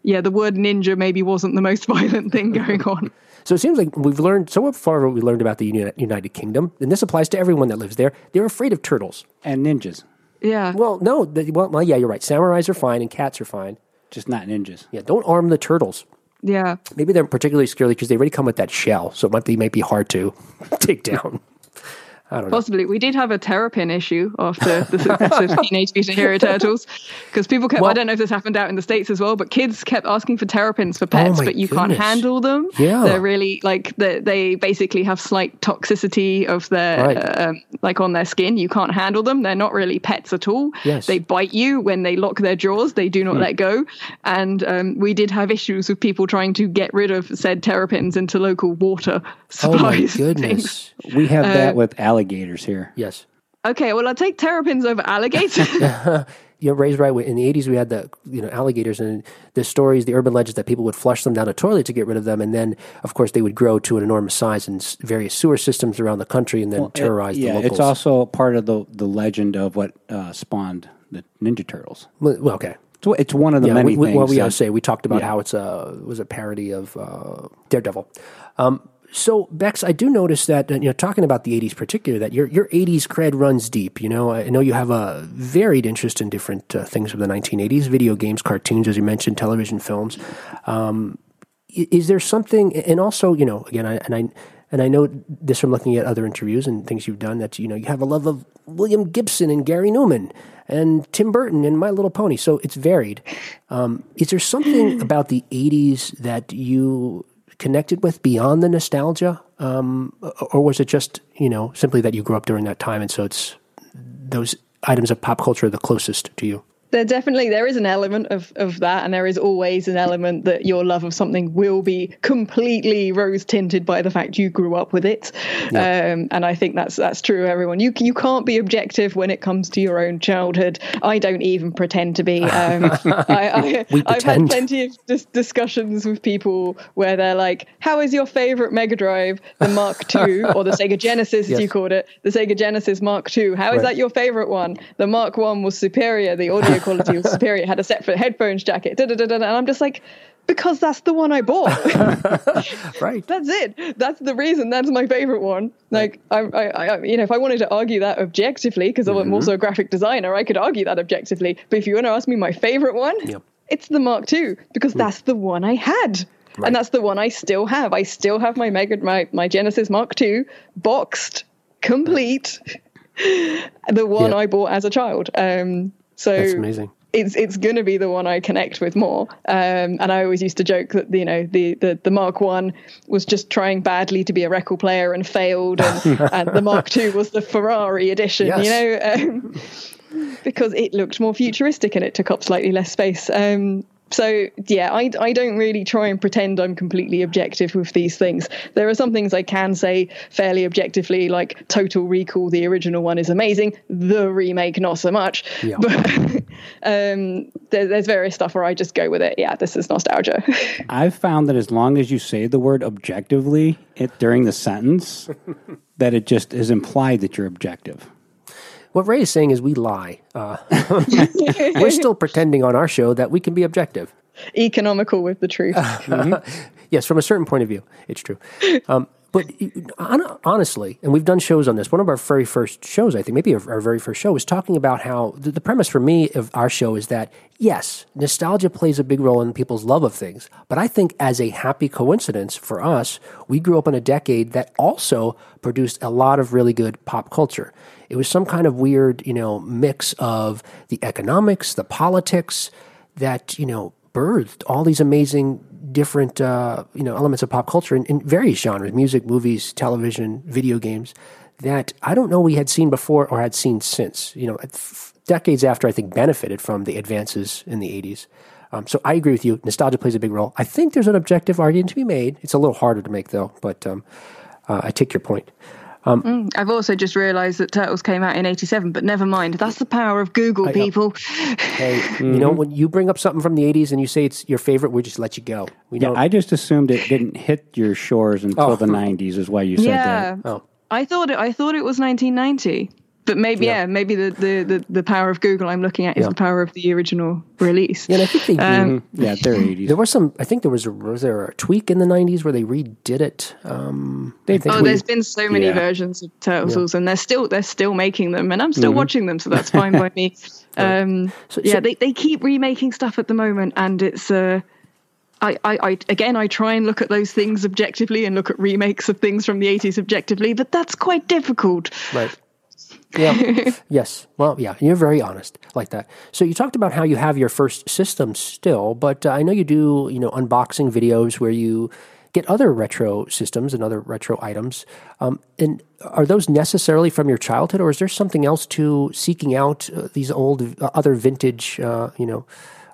yeah, the word ninja maybe wasn't the most violent thing going on. So it seems like we've learned so far. What we learned about the United Kingdom, and this applies to everyone that lives there. They're afraid of turtles. And ninjas. Yeah. Well, no. The, well, well, yeah, you're right. Samurais are fine and cats are fine. Just not ninjas. Yeah, don't arm the turtles. Yeah. Maybe they're particularly scary because they already come with that shell, so it might be, might be hard to take down. I don't know. Possibly. We did have a Terrapin issue after the success of Teenage Mutant Hero Turtles because people kept, Well- I don't know if this happened out in the States as well, but kids kept asking for Terrapins for pets, Oh but you can't handle them. Yeah. They're really like, they they basically have slight toxicity of their, Right. uh, um, like on their skin. You can't handle them. They're not really pets at all. Yes. They bite you when they lock their jaws, they do not let go. And um, we did have issues with people trying to get rid of said Terrapins into local water supplies. Oh my supplies. things. goodness. We have Uh, that with alligators here. Yes. Okay, well, I'll take terrapins over alligators. You're raised right. In the 80s, we had the you know alligators and the stories, the urban legends that people would flush them down a toilet to get rid of them, and then of course they would grow to an enormous size in various sewer systems around the country, and then terrorize yeah, the locals. it's also part of the the legend of what uh, spawned the Ninja Turtles. well, well, okay. It's, it's one of the Yeah, many we, we, things. well, we that- say we talked about Yeah. how it's a was a parody of uh, Daredevil. Um, so Bex, I do notice that you know talking about the '80s, particularly that your your '80s cred runs deep. You know, I know you have a varied interest in different uh, things of the 1980s: video games, cartoons, as you mentioned, television, films. Um, is there something, and also you know, again, I, and I. And I know this from looking at other interviews and things you've done that you know you have a love of William Gibson and Gary Numan and Tim Burton and My Little Pony. So it's varied. Um, is there something about the '80s that you connected with beyond the nostalgia, um, or was it just you know simply that you grew up during that time and so it's those items of pop culture are the closest to you? There definitely there is an element of of that and there is always an element that your love of something will be completely rose tinted by the fact you grew up with it. Um, and i think that's that's true everyone. You you can't be objective when it comes to your own childhood. I don't even pretend to be. Um, I, i've had plenty of dis- discussions with people where they're like how is your favorite mega drive? The mark ii or the sega genesis as Yes. you called it? The sega genesis mark ii how is Right. that your favorite one? The mark one was superior. The audio quality was superior. It had a separate headphones jacket. Da, da, da, da, and i'm just like because that's the one i bought. Right. that's it. That's the reason. That's my favorite one. Like I, I, I you know if i wanted to argue that objectively because i'm also a graphic designer i could argue that objectively. But if you want to ask me my favorite one Yep. it's the mark ii because that's the one i had. Right. and that's the one i still have. I still have my mega my, my genesis mark ii boxed complete the one. I bought as a child. Um, so That's amazing. It's it's going to be the one I connect with more. Um, and I always used to joke that you know the the, the Mark One was just trying badly to be a record player and failed, and, and the Mark Two was the Ferrari edition. Yes. You know. Um, because it looked more futuristic and it took up slightly less space. Um, so yeah, I, I don't really try and pretend I'm completely objective with these things. There are some things I can say fairly objectively, like Total Recall, the original one is amazing. The remake, not so much. Yeah. But um, there, there's various stuff where I just go with it. Yeah, this is nostalgia. I've found that as long as you say the word objectively it, during the sentence, that it just is implied that you're objective. What Ray is saying is we lie. Uh, we're still pretending on our show that we can be objective. Economical with the truth. Yes, from a certain point of view, it's true. Um, but honestly, and we've done shows on this. One of our very first shows, I think, maybe our, very first show, was talking about how the premise for me of our show is that yes, nostalgia plays a big role in people's love of things. But I think as a happy coincidence for us, we grew up in a decade that also produced a lot of really good pop culture. It was some kind of weird, you know, mix of the economics, the politics, that you know birthed all these amazing different uh, you know elements of pop culture in, in various genres music movies television video games that i don't know we had seen before or had seen since you know f- decades after i think benefited from the advances in the 80s um, so i agree with you. Nostalgia plays a big role. I think there's an objective argument to be made. It's a little harder to make though but um, uh, i take your point Um, mm, I've also just realised that Turtles came out in '87, but never mind. That's the power of Google, people. hey you know mm-hmm. when you bring up something from the 80s and you say it's your favorite we just let you go we Yeah, don't I just assumed it didn't hit your shores until Oh. the 90s, is why you said Yeah. that. oh I thought it. I thought it was 1990. But maybe yeah, maybe the, the, the, the power of Google I'm looking at is Yeah. the power of the original release. Yeah, and I think they Um, Yeah, they're 80s. There was some. I think there was a was there a tweak in the '90s where they redid it. Um, I think Oh, there's been so many Yeah. versions of Turtles, and they're still they're still making them, and I'm still watching them, so that's fine by me. Um, So- yeah, so- they they keep remaking stuff at the moment, and it's uh, I, I I again I try and look at those things objectively and look at remakes of things from the 80s objectively, but that's quite difficult. Right. Yeah. yes. Well, yeah. You're very honest like that. So you talked about how you have your first system still, but uh, I know you do, you know, unboxing videos where you get other retro systems and other retro items. Um, and are those necessarily from your childhood, or is there something else to seeking out uh, these old, uh, other vintage, uh, you know,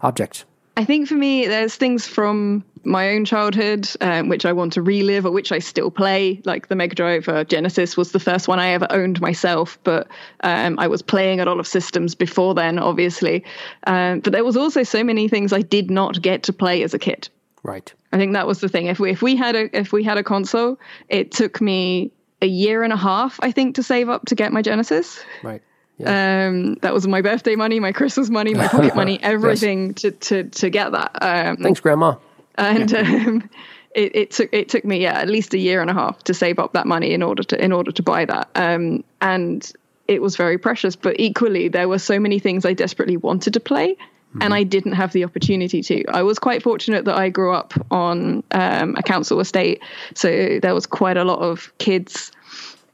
objects? I think for me, there's things from my own childhood um, which I want to relive or which I still play. Like the Mega Drive uh, Genesis was the first one I ever owned myself, but um, I was playing a lot of systems before then, obviously. Um, but there was also so many things I did not get to play as a kid. Right. I think that was the thing. If we if we had a if we had a console, it took me a year and a half, I think, to save up to get my Genesis. Right. Um, that was my birthday money, my Christmas money, my pocket money, everything to, to to get that. Um, Thanks, Grandma. and um, it, it took it took me yeah at least a year and a half to save up that money in order to in order to buy that. Um, and it was very precious, but equally there were so many things I desperately wanted to play. And I didn't have the opportunity to. I was quite fortunate that I grew up on um, a council estate, so there was quite a lot of kids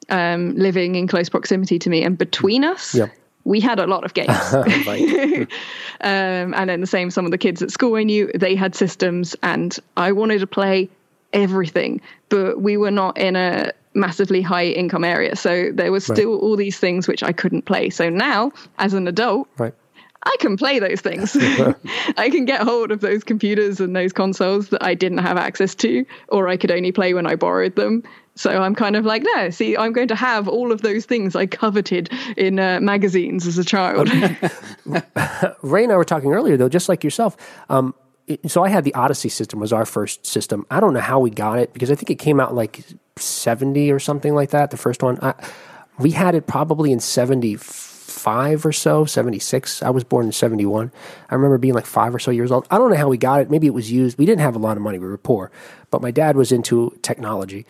um, living in close proximity to me, and between us, Yeah. we had a lot of games. Um, and then the same, some of the kids at school I knew, they had systems, and I wanted to play everything, but we were not in a massively high income area. So there was still all these things which I couldn't play. So now, as an adult, right. I can play those things. I can get hold of those computers and those consoles that I didn't have access to, or I could only play when I borrowed them. So I'm kind of like, no, see, I'm going to have all of those things I coveted in uh, magazines as a child. Ray and I were talking earlier, though, just like yourself. Um, so I had the Odyssey system was our first system. I don't know how we got it because I think it came out like seventy or something like that. The first one, I, we had it probably in seventy five or so, seventy six. I was born in seventy one. I remember being like five or so years old. I don't know how we got it. Maybe it was used. We didn't have a lot of money. We were poor, but my dad was into technology.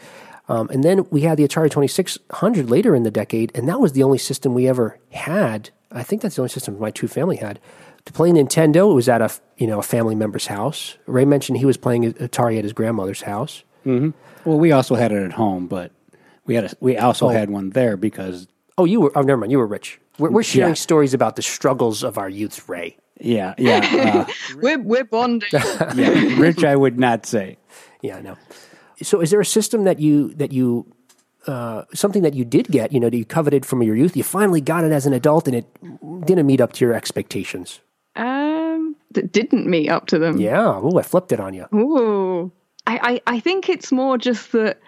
Um, and then we had the Atari 2600 later in the decade, and that was the only system we ever had. I think that's the only system my two family had. To play Nintendo, it was at a you know a family member's house. Ray mentioned he was playing Atari at his grandmother's house. Well, we also had it at home, but we had a, we also had one there because Oh, you were. Oh, never mind. You were rich. We're, we're sharing Yeah. stories about the struggles of our youth, Ray. yeah, yeah, uh, we're, we're bonding. yeah. Rich, I would not say. Yeah, no. So, is there a system that you that you uh, something that you did get, you know, that you coveted from your youth? You finally got it as an adult, and it didn't meet up to your expectations. Um, that didn't meet up to them. Yeah. Oh, I flipped it on you. Ooh. I, I, I think it's more just that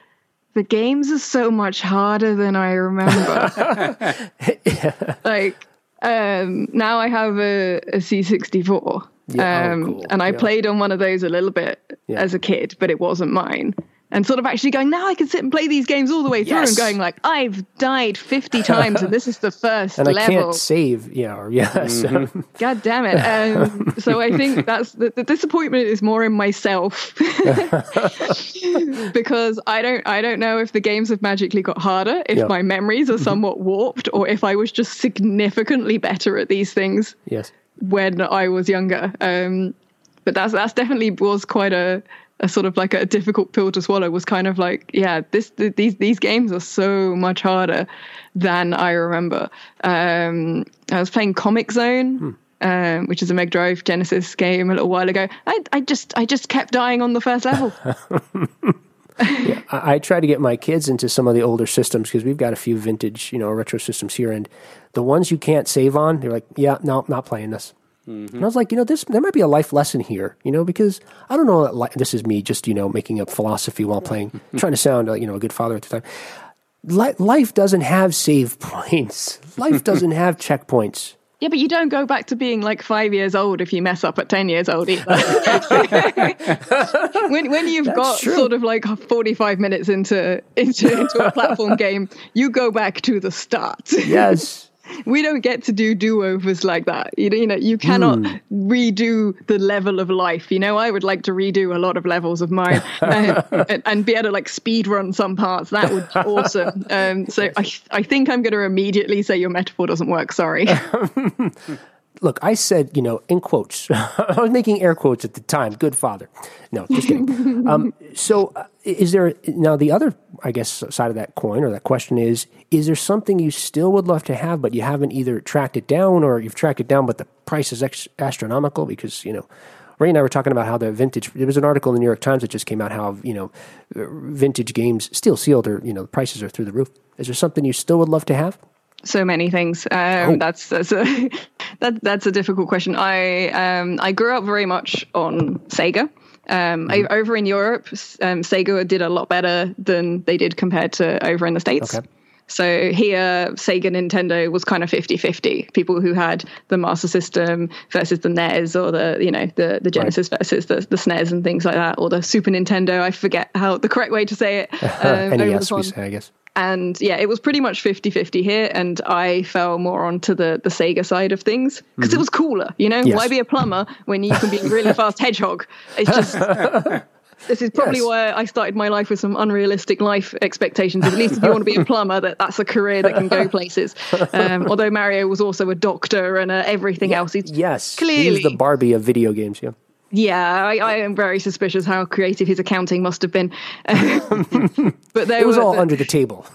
the games are so much harder than I remember. Like, um, now I have a, a C64. Yeah, oh, um, cool. And I Yeah. played on one of those a little bit Yeah. as a kid, but it wasn't mine. And sort of actually going, now I can sit and play these games all the way through Yes. and going like, I've died 50 times and this is the first And I level. can't save. Yeah. Or, yeah. So, God damn it. Um, so I think that's the, the disappointment is more in myself because I don't I don't know if the games have magically got harder, if Yeah. my memories are somewhat warped, or if I was just significantly better at these things yes. when I was younger. Um, but that's that's definitely was quite a a sort of like a difficult pill to swallow. Was kind of like, yeah, this th- these these games are so much harder than I remember. Um, I was playing Comix Zone. Um, which is a Mega Drive Genesis game a little while ago. I, I just I just kept dying on the first level. I, I try to get my kids into some of the older systems because we've got a few vintage, you know, retro systems here, and the ones you can't save on, they're like, yeah, no, not playing this. Mm-hmm. And I was like, you know, this there might be a life lesson here, you know, because I don't know. Li- this is me just you know making up philosophy while playing, trying to sound like you know a good father at the time. Li- life doesn't have save points. Life doesn't have checkpoints. Yeah, but you don't go back to being like five years old if you mess up at ten years old either. when when you've got true. sort of like forty five minutes into into into a platform game, you go back to the start. Yes, we don't get to do do-overs like that. You know, you know, you cannot redo the level of life. You know, I would like to redo a lot of levels of mine uh, and, and be able to like speed run some parts. That would be awesome. Um, so I, I think I'm going to immediately say your metaphor doesn't work. Sorry. Look, I said, you know, in quotes. I was making air quotes at the time. Good father. No, just kidding. um, so, uh, is there now the other, I guess, side of that coin or that question is: Is there something you still would love to have, but you haven't either tracked it down or you've tracked it down, but the price is ex- astronomical because you know. Ray and I were talking about how the vintage. There was an article in the New York Times that just came out how you know vintage games still sealed or you know the prices are through the roof. Is there something you still would love to have? so many things. Um, That's that's a that that's a difficult question. I um, I grew up very much on Sega. Um, I, over in Europe, um, Sega did a lot better than they did compared to over in the States. Okay. So here, Sega Nintendo was kind of 50-50. People who had the Master System versus the NES or the, you know, the, the Genesis versus the, the SNES and things like that, or the Super Nintendo. I forget how the correct way to say it. um, NES, we say, I guess. And yeah it was pretty much 50-50 here and i fell more onto the the sega side of things because it was cooler you know Mm-hmm. Yes. why be a plumber when you can be a really fast hedgehog it's just this is probably Yes. why i started my life with some unrealistic life expectations at least if you want to be a plumber that that's a career that can go places um, although mario was also a doctor and uh, everything else he's Yes, Clearly. he's the Barbie of video games. Yeah. Yeah, I, I am very suspicious how creative his accounting must have been. but there It was were, all under the table.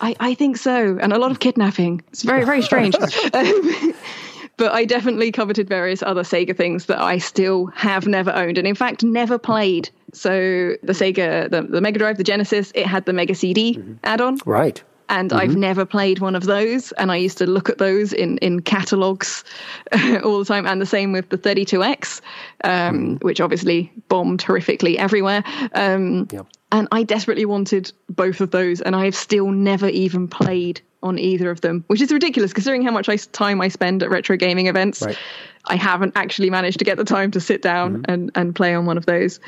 I, I think so, and a lot of kidnapping. It's very, very strange. Um, but I definitely coveted various other Sega things that I still have never owned, and in fact never played. So the Sega, the, the Mega Drive, the Genesis, it had the Mega CD add-on, right. And I've never played one of those. And I used to look at those in in catalogs all the time, and the same with the 32X, um, which obviously bombed horrifically everywhere. Um, and I desperately wanted both of those, and I have still never even played on either of them, which is ridiculous considering how much I, time I spend at retro gaming events. Right. I haven't actually managed to get the time to sit down and, and play on one of those,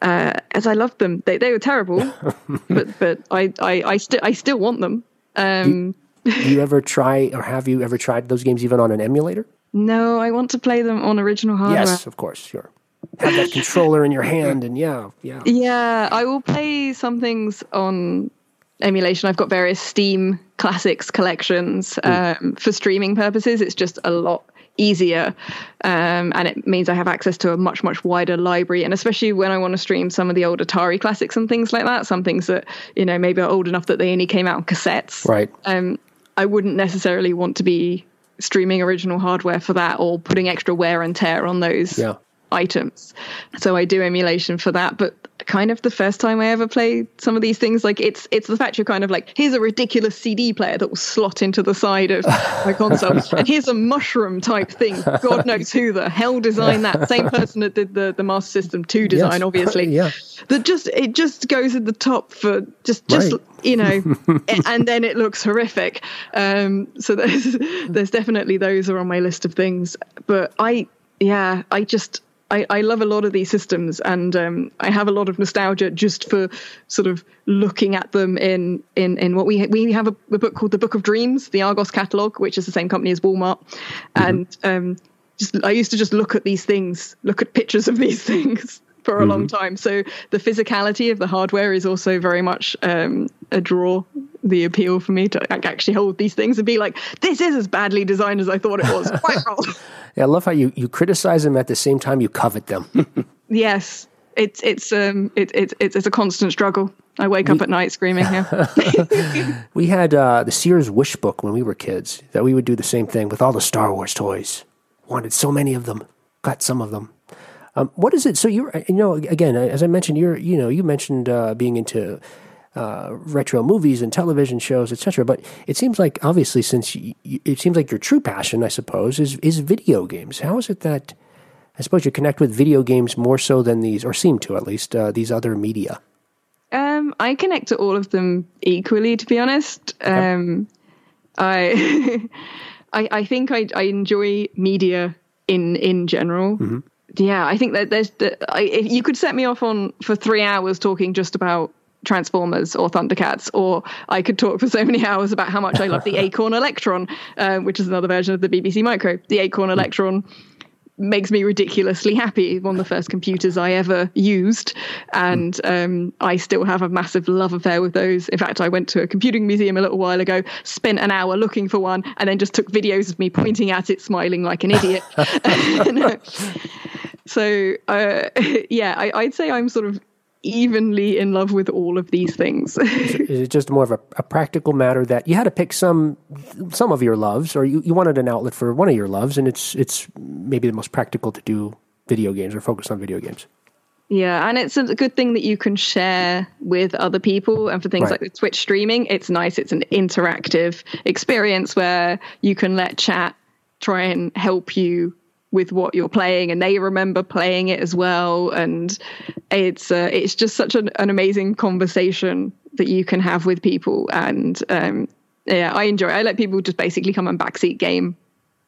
uh, as I loved them. They they were terrible, but but I I I, sti- I still want them. Um, Do you ever try, or have you ever tried those games even on an emulator? no, I want to play them on original hardware. Yes, of course. Sure. Have that controller in your hand, and yeah, yeah. Yeah, I will play some things on emulation. I've got various Steam classics collections um, for streaming purposes. It's just a lot easier, um, and it means I have access to a much much wider library. And especially when I want to stream some of the old Atari classics and things like that, some things that you know maybe are old enough that they only came out on cassettes. Right. Um, I wouldn't necessarily want to be streaming original hardware for that or putting extra wear and tear on those Yeah. items. So I do emulation for that, but kind of the first time I ever played some of these things, like it's it's the fact you're kind of like, here's a ridiculous CD player that will slot into the side of my console, and here's a mushroom type thing. God knows who the hell designed that. Same person that did the the Master System 2 design, Yes. obviously. Yeah. That just it just goes at the top for just just Right. you know, and then it looks horrific. Um, so there's there's definitely those are on my list of things. But I yeah, I just I, I love a lot of these systems and um, I have a lot of nostalgia just for sort of looking at them in in, in what we we have a, a book called the Book of Dreams, the Argos catalog, which is the same company as Walmart, and um, just I used to just look at these things, look at pictures of these things for a long time. So the physicality of the hardware is also very much um, a draw. The appeal for me to like, actually hold these things and be like, this is as badly designed as I thought it was. Quite wrong. Yeah, I love how you, you criticize them at the same time you covet them. Yes, it's it's um it, it, it's it's a constant struggle. I wake up at night screaming. Yeah, we had uh, the Sears Wish Book when we were kids that we would do the same thing with all the Star Wars toys. Wanted so many of them, got some of them. Um, what is it? So you're, you know, again, as I mentioned, you're, you know, you mentioned uh, being into uh, retro movies and television shows, etc. But it seems like, obviously, since you, it seems like your true passion, I suppose, is is video games. How is it that I suppose you connect with video games more so than these, or seem to at least, uh, these other media? um, I connect to all of them equally. To be honest, um, I, I I think I I enjoy media in in general. Yeah, I think that there's the, I, if you could set me off on for three hours talking just about Transformers or Thundercats, or I could talk for so many hours about how much I love the Acorn Electron, uh, which is another version of the BBC Micro. The Acorn Electron makes me ridiculously happy. One of the first computers I ever used, and um, I still have a massive love affair with those. In fact, I went to a computing museum a little while ago, spent an hour looking for one, and then just took videos of me pointing at it, smiling like an idiot. so, uh, yeah, I, I'd say I'm sort of evenly in love with all of these things. Is it just more of a, a, practical matter that you had to pick some some of your loves, or you, you wanted an outlet for one of your loves, and it's it's maybe the most practical to do video games or focus on video games. Yeah, and it's a good thing that you can share with other people. And for things right. like Twitch streaming, it's nice. It's an interactive experience where you can let chat try and help you with what you're playing and they remember playing it as well and it's uh, it's just such an, an amazing conversation that you can have with people and um, yeah i enjoy it. i let people just basically come and backseat game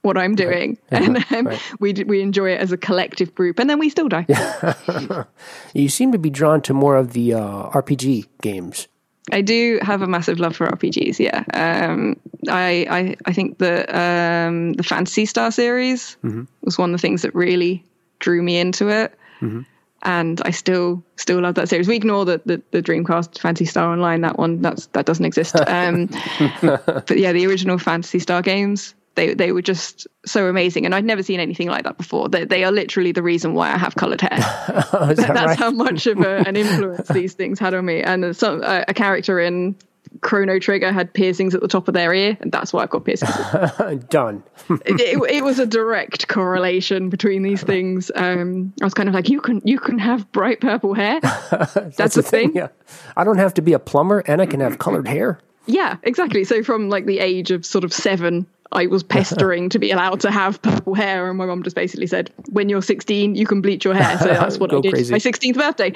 what i'm doing right. yeah, and um, right. we we enjoy it as a collective group and then we still die you seem to be drawn to more of the uh, rpg games I do have a massive love for RPGs. Yeah, um, I, I I think the um, the Phantasy Star series mm-hmm. was one of the things that really drew me into it, mm-hmm. and I still still love that series. We ignore the, the, the Dreamcast Phantasy Star Online. That one that's that doesn't exist. Um, but yeah, the original Phantasy Star games they they were just so amazing, and I'd never seen anything like that before. They, they are literally the reason why I have coloured hair. that That's right? how much of a, an influence these things had on me. And some a, a character in Chrono Trigger had piercings at the top of their ear, and that's why I've got piercings. Done. it, it, it, was a direct correlation between these things. Um, I was kind of like, you can you can have bright purple hair. that's, that's the thing. thing. Yeah. I don't have to be a plumber, and I can have colored hair. Yeah, exactly. So from like the age of sort of seven I was pestering to be allowed to have purple hair, and my mom just basically said, "When you're 16, you can bleach your hair." So that's what I did. Crazy. My 16th birthday.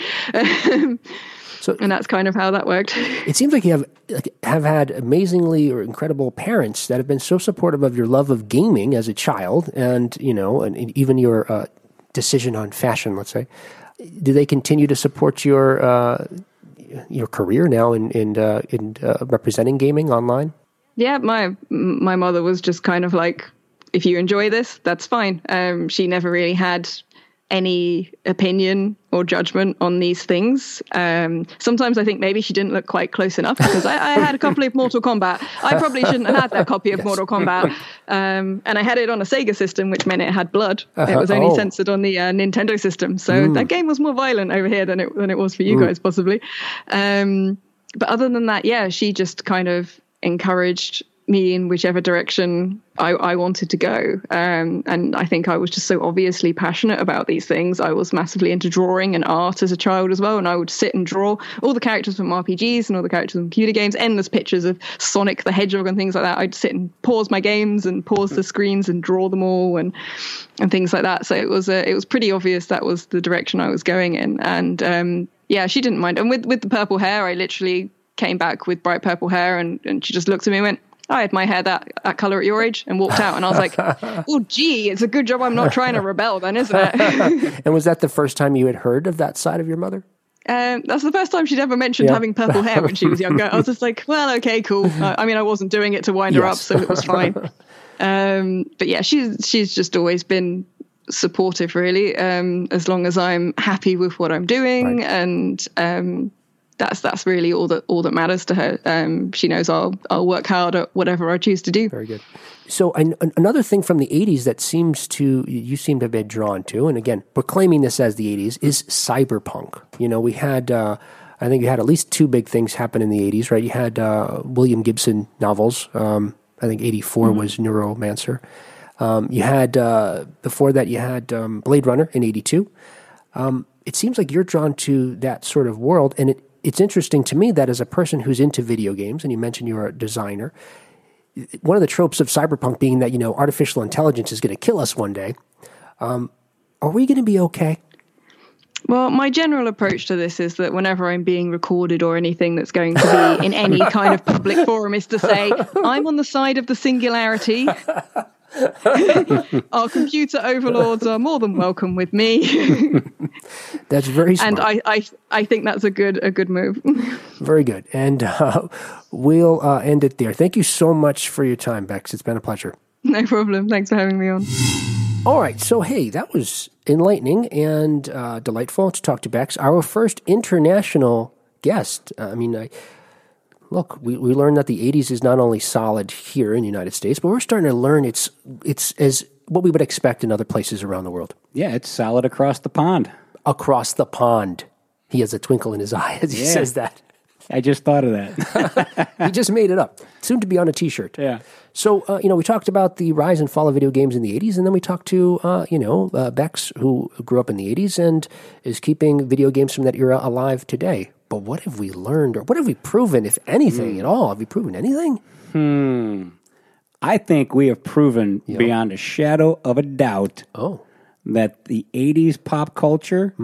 so, and that's kind of how that worked. It seems like you have like, have had amazingly or incredible parents that have been so supportive of your love of gaming as a child, and you know, and even your uh, decision on fashion. Let's say, do they continue to support your uh, your career now in in, uh, in uh, representing gaming online? Yeah, my my mother was just kind of like, if you enjoy this, that's fine. Um, she never really had any opinion or judgment on these things. Um, sometimes I think maybe she didn't look quite close enough because I, I, had a copy of Mortal Kombat. I probably shouldn't have had that copy of yes. Mortal Kombat. Um, and I had it on a Sega system, which meant it had blood. Uh-huh. It was only oh. censored on the uh, Nintendo system. So mm. that game was more violent over here than it, than it was for you mm. guys, possibly. Um, but other than that, yeah, she just kind of encouraged me in whichever direction I, I wanted to go. Um, and I think I was just so obviously passionate about these things. I was massively into drawing and art as a child as well. And I would sit and draw all the characters from RPGs and all the characters from computer games, endless pictures of Sonic the Hedgehog and things like that. I'd sit and pause my games and pause the screens and draw them all and and things like that. So it was uh, it was pretty obvious that was the direction I was going in. And um, yeah, she didn't mind. And with with the purple hair, I literally came back with bright purple hair and, and she just looked at me and went, I had my hair that, that color at your age and walked out. And I was like, oh, gee, it's a good job I'm not trying to rebel then, isn't it? and was that the first time you had heard of that side of your mother? Um, that's the first time she'd ever mentioned yeah. having purple hair when she was younger. I was just like, well, okay, cool. Uh, I mean, I wasn't doing it to wind yes. her up, so it was fine. Um, but yeah, she's she's just always been supportive, really. Um, as long as I'm happy with what I'm doing, right. and um, that's that's really all that all that matters to her. Um, she knows I'll I'll work hard at whatever I choose to do. Very good. So an, another thing from the '80s that seems to you seem to have been drawn to, and again, we're claiming this as the '80s, is cyberpunk. You know, we had. Uh, I think you had at least two big things happen in the 80s, right? You had uh, William Gibson novels. Um, I think 84 mm-hmm. was Neuromancer. Um, you had, uh, before that, you had um, Blade Runner in 82. Um, it seems like you're drawn to that sort of world, and it, it's interesting to me that as a person who's into video games, and you mentioned you're a designer, one of the tropes of cyberpunk being that you know artificial intelligence is going to kill us one day. Um, are we going to be okay? Well, my general approach to this is that whenever I'm being recorded or anything that's going to be in any kind of public forum is to say, I'm on the side of the singularity. Our computer overlords are more than welcome with me, That's very smart. and I, I, I think that's a good, a good move. Very good. And uh, we'll uh, end it there. Thank you so much for your time, Bex. It's been a pleasure. no problem. Thanks for having me on. All right. So, hey, that was enlightening and uh, delightful to talk to Bex, our first international guest. I mean, I, look, we, we learned that the 80s is not only solid here in the United States, but we're starting to learn it's, it's as what we would expect in other places around the world. Yeah, it's solid across the pond. Across the pond. He has a twinkle in his eye as he Yeah. says that. I just thought of that. He just made it up. Soon to be on a t shirt. yeah. So, uh, you know, we talked about the rise and fall of video games in the 80s, and then we talked to, uh, you know, uh, Bex, who grew up in the 80s and is keeping video games from that era alive today. But what have we learned, or what have we proven, if anything at all? Have we proven anything? Hmm. I think we have proven beyond a shadow of a doubt Oh, that the 80s pop culture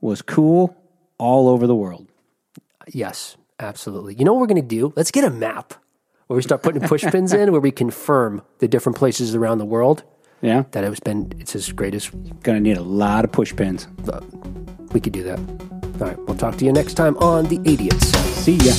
was cool all over the world. yes, absolutely. You know what we're going to do? Let's get a map where we start putting push pins in, where we confirm the different places around the world Yeah. that it's been, it's as great as Gonna need a lot of push pins. we could do that. All right, we'll talk to you next time on The Idiots. See ya.